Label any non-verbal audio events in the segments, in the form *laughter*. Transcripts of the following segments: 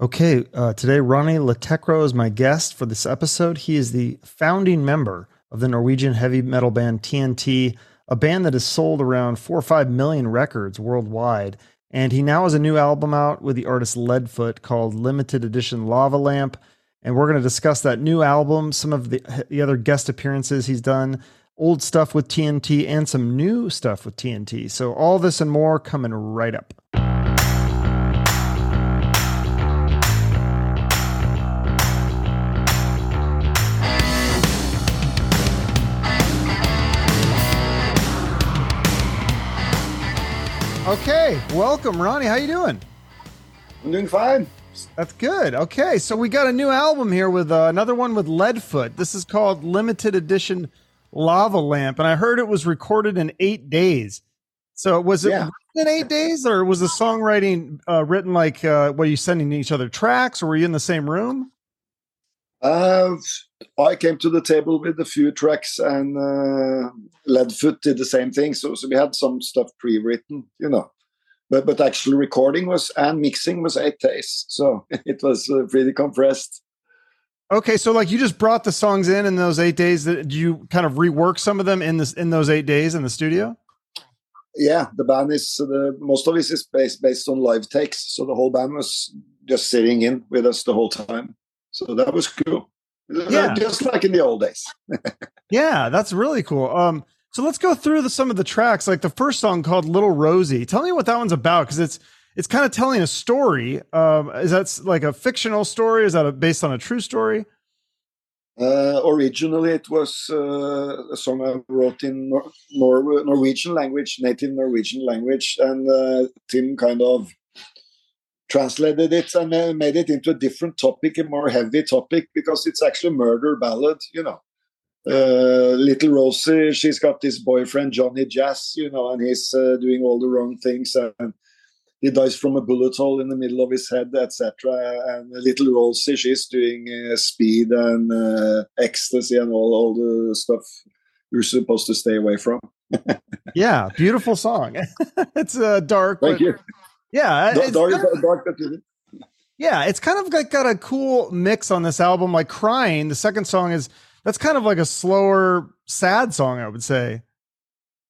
Okay, uh, today Ronni Le Tekrø is my guest for this episode. He is the founding member of the Norwegian heavy metal band TNT, a band that has sold around four or five million records worldwide. And he now has a new album out with the artist Leadfoot called Limited Edition Lava Lamp. And we're going to discuss that new album, some of the, the other guest appearances he's done, old stuff with TNT, and some new stuff with TNT. So, all this and more coming right up. Okay, welcome, Ronni. How you doing? I'm doing fine. That's good. Okay, so we got a new album here with uh, another one with Leadfoot. This is called Limited Edition Lava Lamp, and I heard it was recorded in eight days. So was it Yeah. in eight days, or was the songwriting uh, written like uh, were you sending each other tracks, or were you in the same room? Uh, I came to the table with a few tracks, and uh, Leadfoot did the same thing. So, so we had some stuff pre-written, you know. But but actual recording was and mixing was eight days, so *laughs* it was uh, pretty compressed. Okay, so like you just brought the songs in in those eight days. Did you kind of rework some of them in this in those eight days in the studio? Yeah, the band is the most of it is based based on live takes, so the whole band was just sitting in with us the whole time. So that was cool. Yeah. just like in the old days. *laughs* Yeah, that's really cool. Um, so let's go through the, some of the tracks. Like the first song called "Little Rosie." Tell me what that one's about because it's it's kind of telling a story. Um, is that like a fictional story? Is that a, based on a true story? Uh, originally, it was uh, a song I wrote in Nor- Nor- Norwegian language, native Norwegian language, and uh, Tim kind of translated it and made it into a different topic, a more heavy topic, because it's actually a murder ballad, you know. Uh, little Rosie, she's got this boyfriend Johnny Jazz, you know, and he's uh, doing all the wrong things, and he dies from a bullet hole in the middle of his head, etc. And little Rosie, she's doing uh, speed and uh, ecstasy and all, all the stuff you're supposed to stay away from. *laughs* Yeah, beautiful song. *laughs* it's uh, dark. Thank you. Yeah, it's dark, kind of- dark, yeah, it's kind of like got a cool mix on this album. Like "Crying," the second song is that's kind of like a slower, sad song. I would say.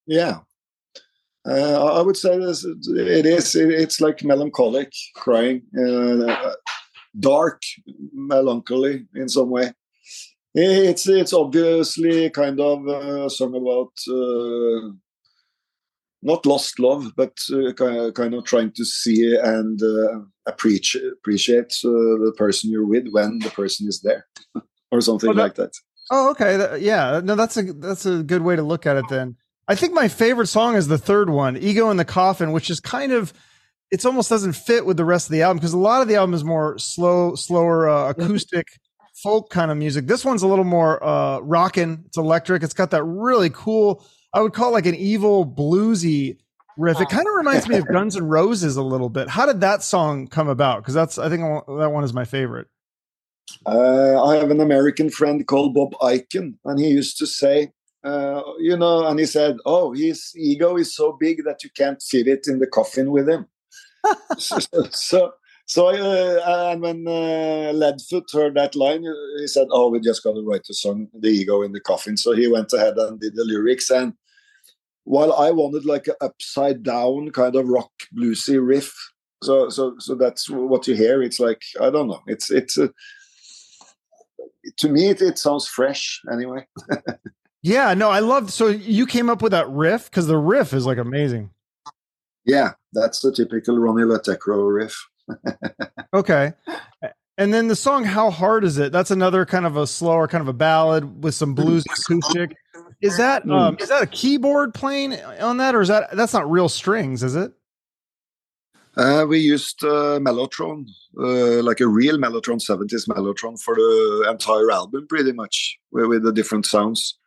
yeah. Uh, I would say this, it is. It, it's like melancholic, crying, uh, dark, melancholy in some way. It's it's obviously kind of a song about uh, not lost love, but uh, kind of trying to see and uh, appreciate appreciate uh, the person you're with when the person is there, *laughs* or something Oh, that- like that. Oh, okay. Yeah, no, that's a that's a good way to look at it. Then I think my favorite song is the third one, "Ego in the Coffin," which is kind of it's almost doesn't fit with the rest of the album because a lot of the album is more slow, slower uh, acoustic folk kind of music. This one's a little more uh, rockin'. It's electric. It's got that really cool. I would call it like an evil bluesy riff. It kind of reminds me of *laughs* Guns N' Roses a little bit. How did that song come about? Because that's I think that one is my favorite. Uh, I have an American friend called Bob Eichen, and he used to say, uh, you know, and he said, "Oh, his ego is so big that you can't fit it in the coffin with him." *laughs* so, so, so uh, and when uh, Leadfoot heard that line, he said, "Oh, we just got to write a song, "The Ego in the Coffin." So he went ahead and did the lyrics, and while I wanted like an upside down kind of rock bluesy riff, so so so that's what you hear. It's like I don't know. It's it's a to me it, it sounds fresh anyway *laughs* Yeah, no, I love. So you came up with that riff because the riff is like amazing. yeah that's the typical Ronni Le Tekrø riff Okay, and then the song "How Hard Is It?" That's another kind of a slower, kind of a ballad with some blues acoustic. Is that um, is that a keyboard playing on that, or is that that's not real strings? Is it? uh, we used uh, mellotron uh, like a real mellotron 70s mellotron for the entire album pretty much with, with the different sounds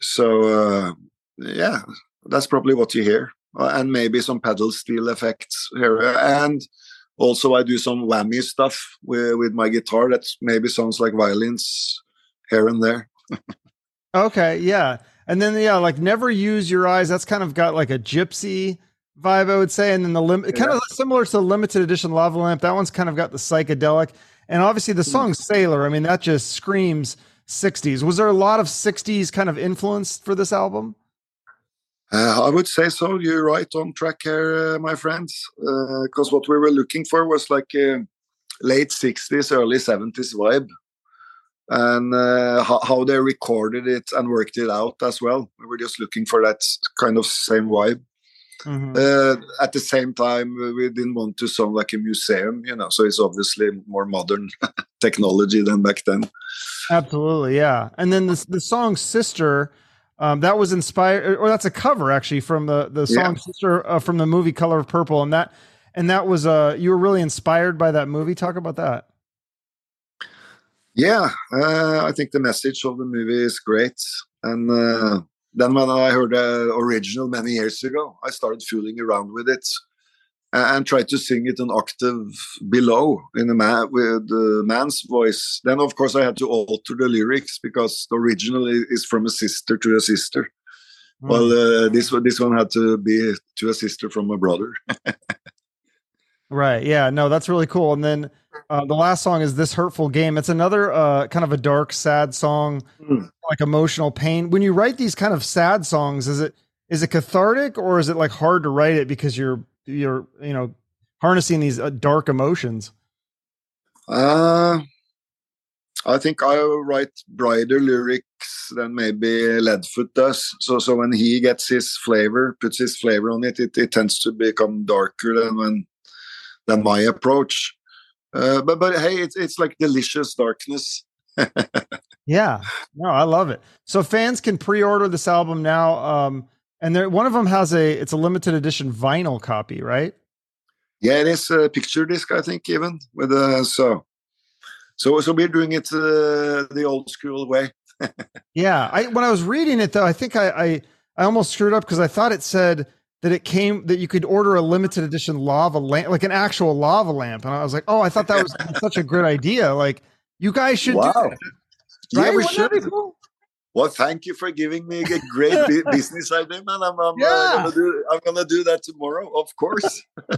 so uh, yeah that's probably what you hear Uh, and maybe some pedal steel effects here and also i do some whammy stuff with, with my guitar that maybe sounds like violins here and there Okay, yeah, and then yeah, like "Never Use Your Eyes." That's kind of got like a gypsy vibe, I would say, and then the lim- yeah. kind of similar to the limited edition Lava Lamp. That one's kind of got the psychedelic, and obviously the hmm. song Sailor. I mean, that just screams '60s. Was there a lot of '60s kind of influence for this album? Uh, I would say so. You're right on track here, uh, my friends. Because uh, what we were looking for was like a late 60s, early 70s vibe. And uh, how, how, they recorded it and worked it out as well. We were just looking for that kind of same vibe. Mm-hmm. Uh, at the same time, we didn't want to sound like a museum, you know, so it's obviously more modern *laughs* technology than back then. Absolutely, yeah. And then the, the song Sister um, that was inspired, or that's a cover actually from the the song yeah. "Sister" uh, from the movie Color of Purple, and that and that was uh you were really inspired by that movie. Talk about that. Yeah, uh, I think the message of the movie is great, and uh, then when I heard the original many years ago, I started fooling around with it and try to sing it an octave below in a man with the man's voice. Then, of course, I had to alter the lyrics because the original is from a sister to a sister. Mm. Well, uh, this one, this one had to be to a sister from a brother. *laughs* right. Yeah. No, that's really cool. And then uh, the last song is "This Hurtful Game." It's another uh, kind of a dark, sad song, mm. like emotional pain. When you write these kind of sad songs, is it is it cathartic or is it like hard to write it because you're you're you know harnessing these uh, dark emotions? Uh, I think I write brighter lyrics than maybe Leadfoot does. So so when he gets his flavor, puts his flavor on it, it, it tends to become darker than when than my approach. Uh, but but hey, it's it's like delicious darkness. *laughs* yeah, no, I love it. So fans can pre-order this album now. Um, and there, one of them has a it's a limited edition vinyl copy, right? Yeah, it is a picture disc, I think, even with a so. So, so we're doing it uh, the old school way. *laughs* yeah, I when I was reading it though, I think I I, I almost screwed up because I thought it said that it came that you could order a limited edition lava lamp, like an actual lava lamp, and I was like, oh, I thought that was *laughs* such a great idea. Like, you guys should wow. do that. Right? Yeah, we should. Cool? Well, thank you for giving me a great *laughs* business idea, man. I'm, I'm, uh, yeah. uh, gonna do, I'm gonna do that tomorrow, of course. *laughs*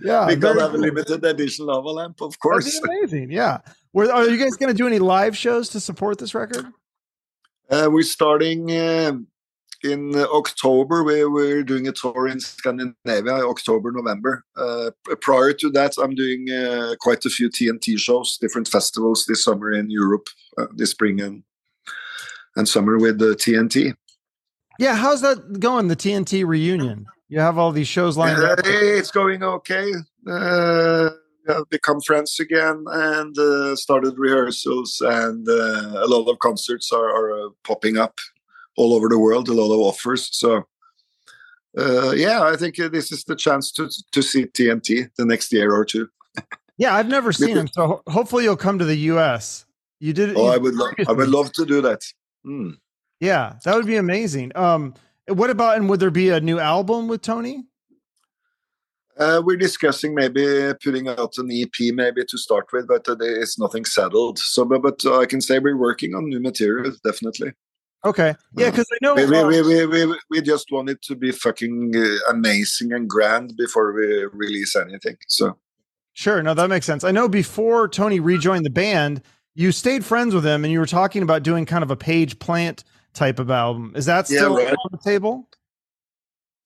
yeah, *laughs* because I have a limited edition lava lamp, of course. amazing. Yeah. Were, are you guys gonna do any live shows to support this record? Uh, we're starting uh, in October. We, we're doing a tour in Scandinavia, October, November. Uh, prior to that, I'm doing uh, quite a few TNT shows, different festivals this summer in Europe, this spring and and summer with the TNT. Yeah, how's that going? The TNT reunion. You have all these shows lined uh, up. It's going okay. Uh, we have become friends again and uh, started rehearsals, and uh, a lot of concerts are, are uh, popping up all over the world. A lot of offers. So, uh, yeah, I think this is the chance to to see TNT the next year or two. yeah, I've never seen them, so hopefully you'll come to the U.S. You did. Oh, you I would. Lo- I would love to do that. Mm. Yeah, that would be amazing. Um, what about and would there be a new album with Tony? Uh, we're discussing maybe putting out an EP maybe to start with, but uh, it's nothing settled. So, but, but uh, I can say we're working on new material, definitely. Okay, yeah, because I know we, we, uh, we, we, we, just want it to be fucking uh, amazing and grand before we release anything. So, sure, no, that makes sense. I know before Tony rejoined the band, you stayed friends with him and you were talking about doing kind of a page plant type of album. Is that still yeah, right. on the table?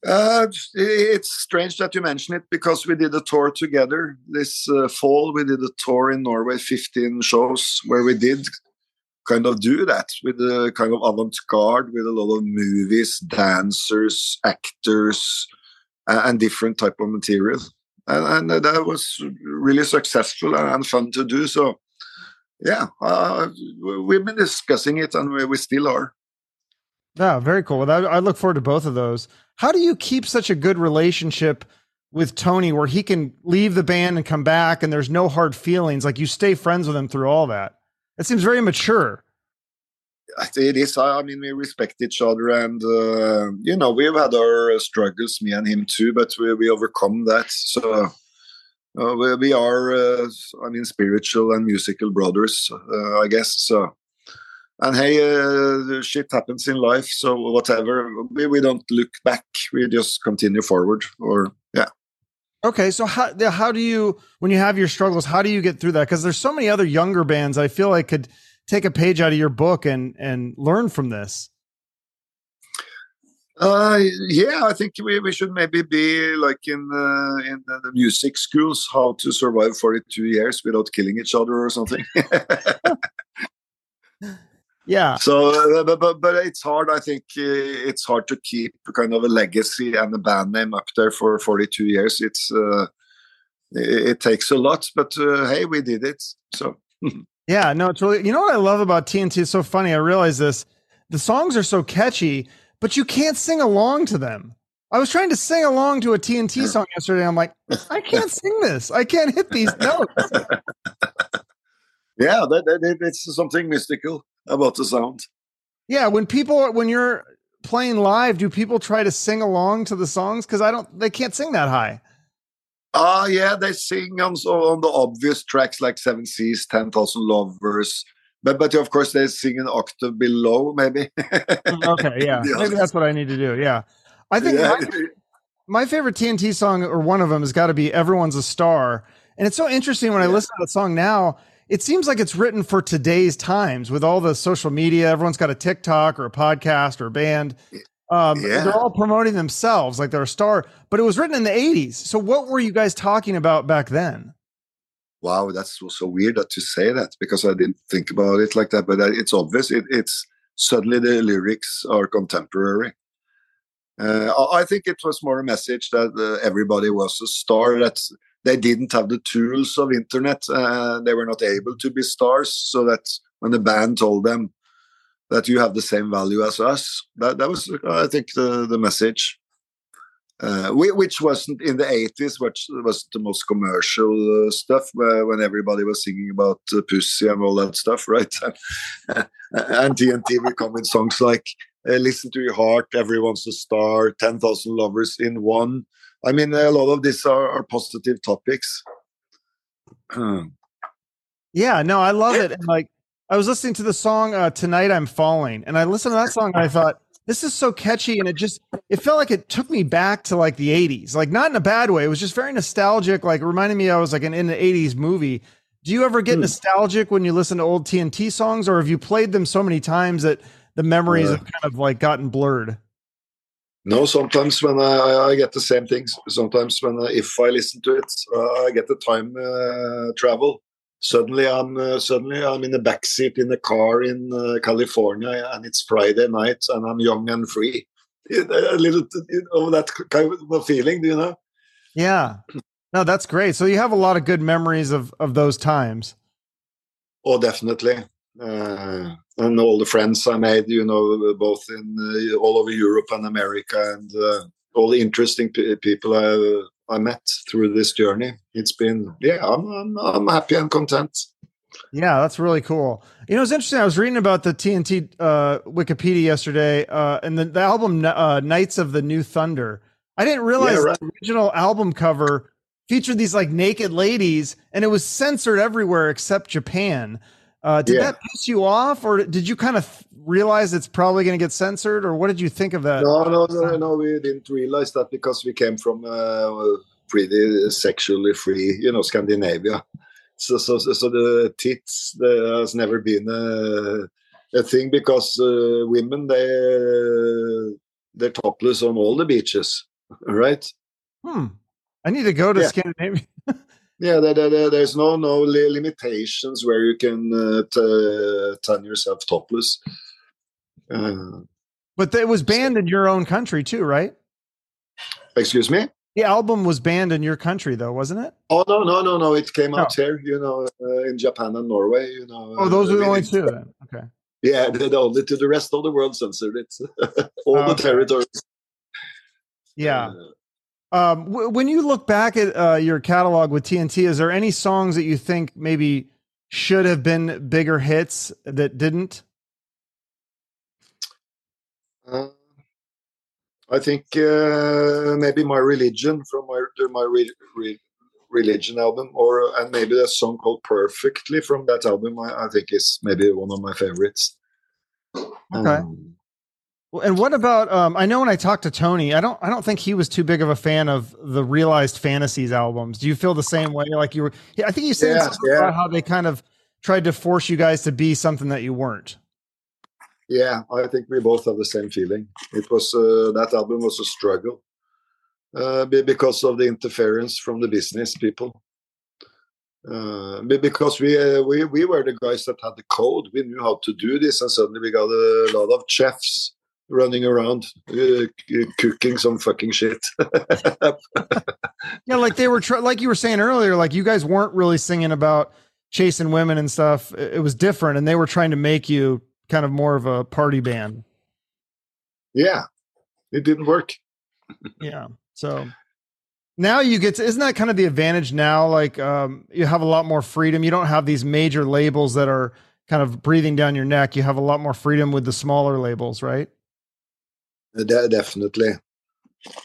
Uh, it's strange that you mention it because we did a tour together this uh, fall. We did a tour in Norway, 15 shows, where we did kind of do that with a kind of avant-garde, with a lot of movies, dancers, actors, and different type of material. And, and that was really successful and fun to do. So yeah, uh, we've been discussing it, and we, we still are. Yeah, very cool. Well, I look forward to both of those. How do you keep such a good relationship with Tony, where he can leave the band and come back, and there's no hard feelings? Like you stay friends with him through all that. It seems very mature. It is. I mean, we respect each other, and uh, you know, we've had our struggles, me and him too, but we we overcome that. So uh, we, are, uh, I mean, spiritual and musical brothers, uh, I guess. So and hey, uh, shit happens in life, so whatever. We, we don't look back. We just continue forward. Or yeah. Okay, so how how do you when you have your struggles? How do you get through that? Because there's so many other younger bands I feel like could take a page out of your book and and learn from this. Uh, yeah, I think we, we should maybe be like in uh, in the, the music schools, how to survive 42 years without killing each other or something. *laughs* yeah. So, uh, but, but but it's hard. I think uh, it's hard to keep kind of a legacy and a band name up there for 42 years. It's uh, it, it takes a lot, but uh, hey, we did it. So. *laughs* yeah, no, it's really. You know what I love about TNT? It's so funny. I realize this. The songs are so catchy but you can't sing along to them. I was trying to sing along to a TNT song yesterday. I'm like, I can't *laughs* sing this. I can't hit these notes. yeah, that, that, it's something mystical about the sound. Yeah, when people when you're playing live, do people try to sing along to the songs? Because I don't, they can't sing that high. Ah, uh, yeah, they sing on on the obvious tracks like Seven Seas, Ten Thousand Lovers, but but of course they sing an octave below maybe. Mm, okay *laughs* yeah. Maybe that's what i need to do yeah. I think yeah. my, *laughs* my, favorite tnt song or one of them has got to be everyone's a star. And it's so interesting when yeah. i listen to that song now it seems like it's written for today's times with all the social media. Everyone's got a tiktok or a podcast or a band. Um, yeah. they're all promoting themselves like they're a star but it was written in the 80s so what were you guys talking about back then wow, that's so weird to say that because I didn't think about it like that. But it's obvious. It, it's suddenly the lyrics are contemporary. Uh, I think it was more a message that uh, everybody was a star. That they didn't have the tools of internet. Uh, they were not able to be stars. So that when the band told them that you have the same value as us, that that was, I think, the the message uh, which wasn't in the 80s, which was the most commercial uh, stuff when everybody was singing about uh, pussy and all that stuff, *laughs* right? and TNT will come with songs like uh, Listen to Your Heart, Everyone's a Star, 10,000 Lovers in One. I mean, a lot of these are, are positive topics. *clears throat* yeah, no, I love it. And like, I was listening to the song uh, Tonight I'm Falling, and I listened to that song and I thought, this is so catchy and it just it felt like it took me back to like the 80s like not in a bad way. It was just very nostalgic. Like reminding me i was like an in the 80s movie. Do you ever get mm. nostalgic when you listen to old tnt songs or have you played them so many times that the memories uh, have kind of like gotten blurred? No sometimes when i, I get the same things. Sometimes when I, if i listen to it uh, i get the time uh, travel suddenly I'm uh, suddenly I'm in the back seat in the car in uh, California, and it's Friday night, and I'm young and free. A little of that kind of feeling, do you know? Yeah. No, that's great. So you have a lot of good memories of of those times. Oh, definitely. Uh, and all the friends I made, you know, both in uh, all over Europe and America, and uh, all the interesting people I I met through this journey. It's been, yeah, I'm, I'm, I'm happy and content. Yeah, that's really cool. You know, it's interesting. I was reading about the TNT uh, Wikipedia yesterday, uh, and the, the album uh, "Knights of the New Thunder." I didn't realize yeah, right. the original album cover featured these like naked ladies, and it was censored everywhere except Japan. Uh, did yeah. that piss you off, or did you kind of realize it's probably going to get censored, or what did you think of that? No, no, no, no. We didn't realize that because we came from uh, pretty sexually free, you know, Scandinavia. So, so, so the tits there has never been a, a thing because uh, women they they're topless on all the beaches, right? Hmm. I need to go to yeah. Scandinavia. *laughs* yeah, there, there, there's no no limitations where you can uh, t- turn yourself topless. Uh, but it was banned in your own country too, right? Excuse me. The album was banned in your country, though, wasn't it? Oh no, no, no, no! It came out oh. here, you know, uh, in Japan and Norway. You know. Oh, those uh, are the only two. Then. Okay. Yeah, *laughs* the, the only to the rest of the world censored it. *laughs* All oh, the territories. Yeah. Um, w- when you look back at uh, your catalog with TNT, is there any songs that you think maybe should have been bigger hits that didn't? Uh, I think uh, maybe my religion from my my re, re, religion album, or and maybe a song called "Perfectly" from that album. I, I, think is maybe one of my favorites. Okay. Um, well, and what about? Um, I know when I talked to Tony, I don't. I don't think he was too big of a fan of the Realized Fantasies albums. Do you feel the same way? Like you were? I think you said yeah, yeah. about how they kind of tried to force you guys to be something that you weren't. Yeah, I think we both have the same feeling. It was uh, that album was a struggle uh, because of the interference from the business people. Uh, because we, uh, we we were the guys that had the code, we knew how to do this, and suddenly we got a lot of chefs running around uh, cooking some fucking shit. *laughs* yeah, like they were tr- like you were saying earlier, like you guys weren't really singing about chasing women and stuff. It was different, and they were trying to make you kind of more of a party band. Yeah, it didn't work. yeah, so now you get to isn't that kind of the advantage now like um, you have a lot more freedom you don't have these major labels that are kind of breathing down your neck you have a lot more freedom with the smaller labels right definitely.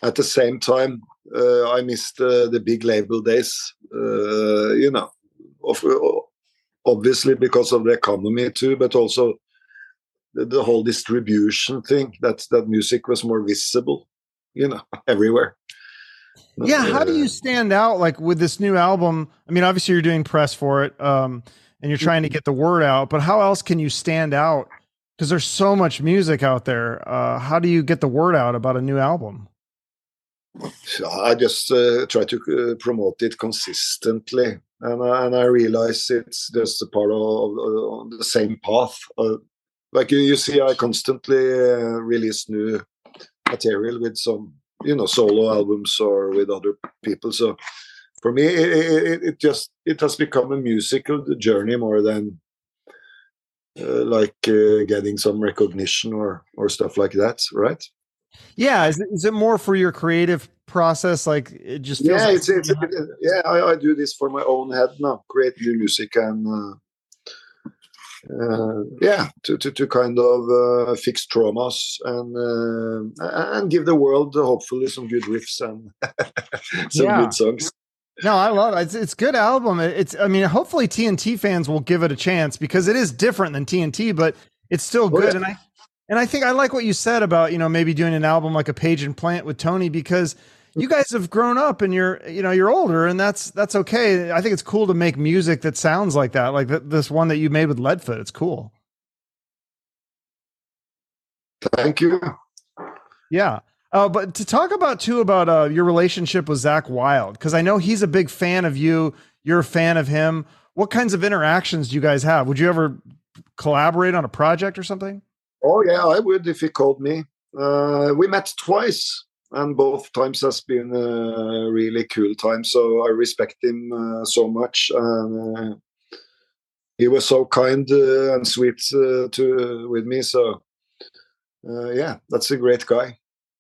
At the same time uh, i missed uh, the big label days uh, you know. Of, obviously because of the economy too but also the, the whole distribution thing that that music was more visible you know *laughs* everywhere. Yeah how do you stand out like with this new album? I mean obviously you're doing press for it um, and you're trying to get the word out but how else can you stand out because there's so much music out there uh, how do you get the word out about a new album? I just uh, try to uh, promote it consistently and, and i realize it's just a part of, of the same path uh, like you, you see i constantly uh, release new material with some you know solo albums or with other people so for me it, it, it just it has become a musical journey more than uh, like uh, getting some recognition or or stuff like that right yeah is it, is it more for your creative process like it just yeah like it's, it's, it, yeah I, I, do this for my own head now create new music and uh, uh, yeah, to, to, to kind of uh, fix traumas and uh, and give the world hopefully some good riffs and *laughs* some yeah. good songs. No, I love it. It's, it's good album. It's I mean, hopefully TNT fans will give it a chance because it is different than TNT, but it's still good. Oh, yeah. And I and I think I like what you said about you know maybe doing an album like a Page and Plant with Tony because you guys have grown up and you're you know you're older and that's that's okay i think it's cool to make music that sounds like that like th- this one that you made with leadfoot it's cool thank you yeah uh, but to talk about too about uh, your relationship with Zakk Wylde, because i know he's a big fan of you you're a fan of him what kinds of interactions do you guys have would you ever collaborate on a project or something oh yeah i would if he called me uh, we met twice and both times has been a really cool time. So I respect him uh, so much. And uh, he was so kind uh, and sweet uh, to with me. So uh, yeah, that's a great guy.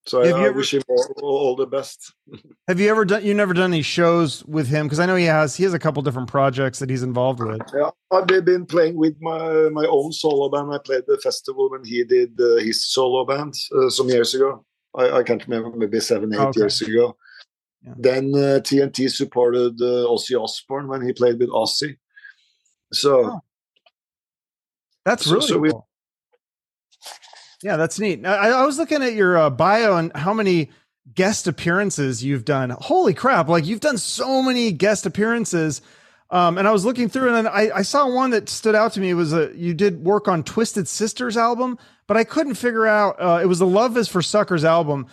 So I, I ever, wish him all, all, the best. *laughs* have you ever done? You never done any shows with him? Because I know he has. He has a couple different projects that he's involved with. Yeah, I've been playing with my my own solo band. I played the festival when he did uh, his solo band some years ago. I, I can't remember, maybe seven, eight okay. years ago. Yeah. Then uh, TNT supported uh, Ozzy Osbourne when he played with Ozzy. So oh. that's really so, so cool. We, yeah, that's neat. I, I, was looking at your uh, bio and how many guest appearances you've done. Holy crap! Like you've done so many guest appearances. Um, and I was looking through, and I, I, saw one that stood out to me. It was a you did work on Twisted Sisters album, but I couldn't figure out. Uh, it was the Love Is for Suckers album.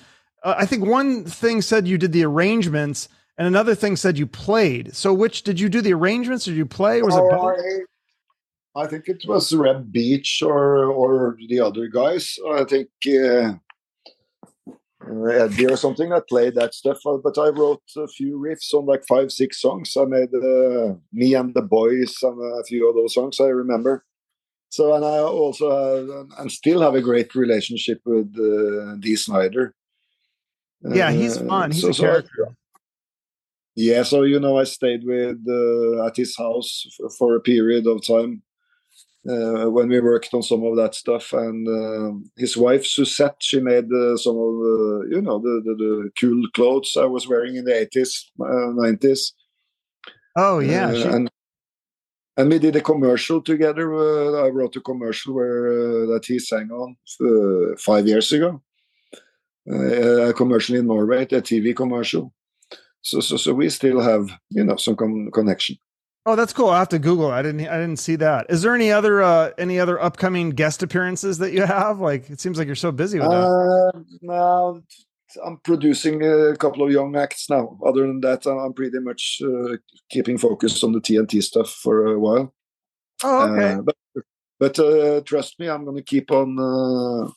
Uh, I think one thing said you did the arrangements, and another thing said you played. So which did you do the arrangements, or did you play? Or was oh, it both? I, I, think it was Red Beach or or the other guys. I think. Uh, Eddie or something that played that stuff. Uh, but I wrote a few riffs on like five, six songs. I made uh, Me and the Boys and a few of those songs I remember. So, and I also have, and still have a great relationship with uh, Dee Snider. Yeah, he's uh, fun. He's so, a character. So, yeah, so you know, I stayed with uh, at his house for a period of time uh, when we worked on some of that stuff. And uh, his wife Suzette, she made uh, some of the, you know, the, the, the cool clothes I was wearing in the eighties, nineties. oh yeah, and and we did a commercial together. Uh, I wrote a commercial where uh, that he sang on uh, five years ago. Uh, a commercial in Norway, a TV commercial. So, so, so we still have you know some con- connection. Oh, that's cool. I have to Google. I didn't. I didn't see that. Is there any other uh, any other upcoming guest appearances that you have? Like, it seems like you're so busy with that. Uh, no, I'm producing a couple of young acts now. Other than that, I'm pretty much uh, keeping focused on the TNT stuff for a while. Oh, okay. Uh, but but uh, trust me, I'm going to keep on uh,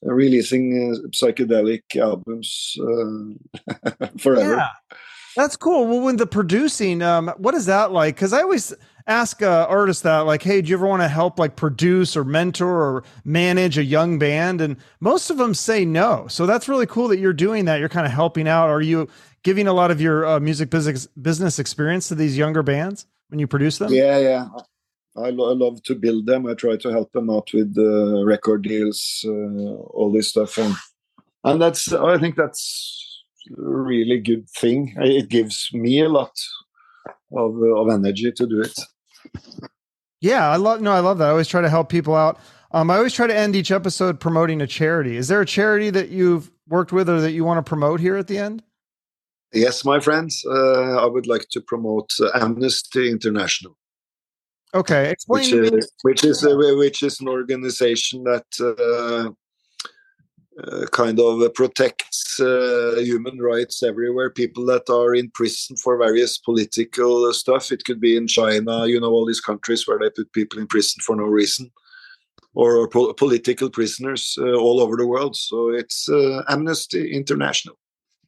releasing uh, psychedelic albums uh, *laughs* forever. Yeah. That's cool. Well, when the producing, um, what is that like? Because I always ask uh, artists that, like, hey, do you ever want to help, like, produce or mentor or manage a young band? And most of them say no. So that's really cool that you're doing that. You're kind of helping out. Are you giving a lot of your uh, music business business experience to these younger bands when you produce them? Yeah, yeah. I, lo- I love to build them. I try to help them out with uh, record deals, uh, all this stuff, and and that's. I think that's really good thing. It gives me a lot of of energy to do it. Yeah, I love no, I love that. I always try to help people out. Um, I always try to end each episode promoting a charity. Is there a charity that you've worked with or that you want to promote here at the end? Yes, my friends. Uh, I would like to promote uh, Amnesty International. Okay, explain which is, which is a, which is an organization that uh, uh, kind of protects uh, human rights everywhere. People that are in prison for various political stuff. It could be in China, you know, all these countries where they put people in prison for no reason, or po- political prisoners uh, all over the world. So it's uh, Amnesty International.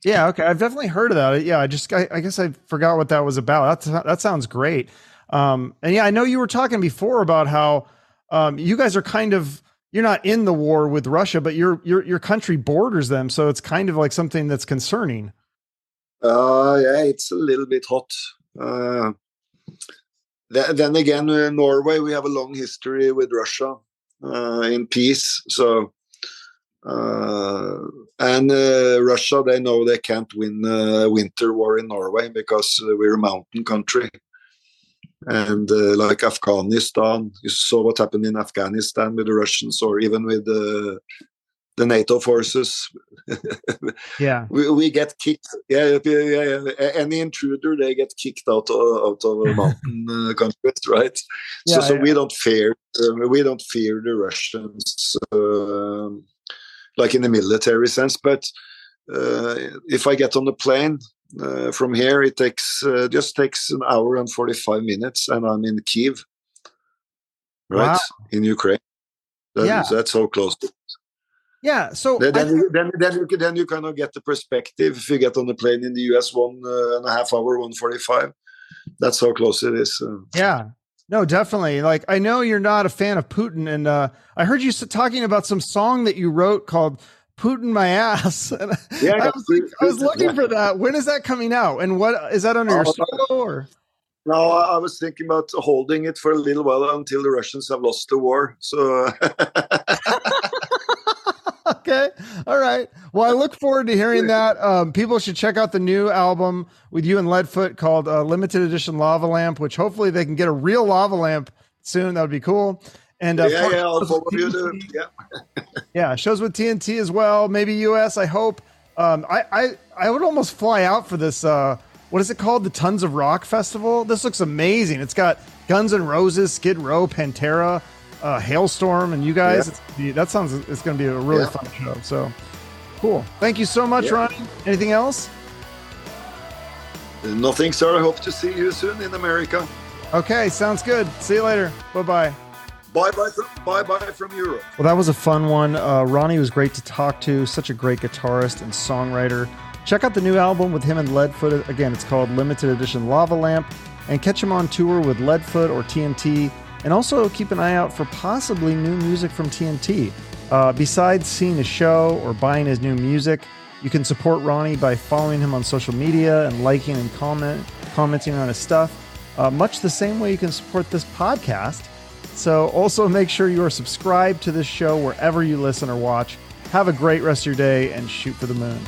Yeah, okay, I've definitely heard of that. Yeah, I just I, I guess I forgot what that was about. That that sounds great. Um, and yeah, I know you were talking before about how um, you guys are kind of you're not in the war with Russia, but your your your country borders them, so it's kind of like something that's concerning. Uh, yeah, it's a little bit hot. Uh, th- then again, in Norway, we have a long history with Russia uh, in peace. So, uh, and uh, Russia, they know they can't win a winter war in Norway because we're a mountain country and uh, like Afghanistan, you saw what happened in Afghanistan with the Russians, or even with the the NATO forces. *laughs* yeah, we, we get kicked. Yeah, yeah, yeah, Any intruder, they get kicked out of out of *laughs* mountain uh, countries, right? Yeah, so, so yeah. we don't fear um, we don't fear the Russians uh, like in the military sense, but. Uh, if I get on the plane, uh, from here, it takes uh, just takes an hour and forty five minutes, and I'm in Kiev, right wow. in Ukraine. That, yeah, that's so close. Yeah, so then then, you, then then you then you kind of get the perspective if you get on the plane in the US one uh, and a half hour, one forty five. That's how close it is. Uh. Yeah, no, definitely. Like I know you're not a fan of Putin, and uh, I heard you talking about some song that you wrote called Putin my ass. *laughs* And yeah, I was, like, I was looking for that. When is that coming out? And what is that under your solo or? No, I was thinking about holding it for a little while until the Russians have lost the war. So. *laughs* *laughs* okay. All right. Well, I look forward to hearing that. Um, people should check out the new album with you and Leadfoot called uh, Limited Edition Lava Lamp, which hopefully they can get a real lava lamp soon. That would be cool. And uh, yeah, yeah, I'll follow you yeah. *laughs* yeah, shows with TNT as well. Maybe US. I hope. Um, I, I I would almost fly out for this. Uh, what is it called? The Tons of Rock Festival. This looks amazing. It's got Guns N' Roses, Skid Row, Pantera, uh, Halestorm, and you guys. Yeah. that sounds. It's going to be a really yeah. fun show. So cool. Thank you so much, yeah. Ronni. Anything else? Nothing, sir. I hope to see you soon in America. Okay, sounds good. See you later. Bye bye. Bye bye from, bye bye from Europe. Well, that was a fun one. Uh, Ronni was great to talk to. Such a great guitarist and songwriter. Check out the new album with him and Leadfoot. Again, it's called Limited Edition Lava Lamp. And catch him on tour with Leadfoot or TNT. And also keep an eye out for possibly new music from TNT. Uh, besides seeing his show or buying his new music, you can support Ronni by following him on social media and liking and comment, commenting on his stuff. Uh, much the same way you can support this podcast. So also make sure you are subscribed to this show wherever you listen or watch. Have a great rest of your day and shoot for the moon.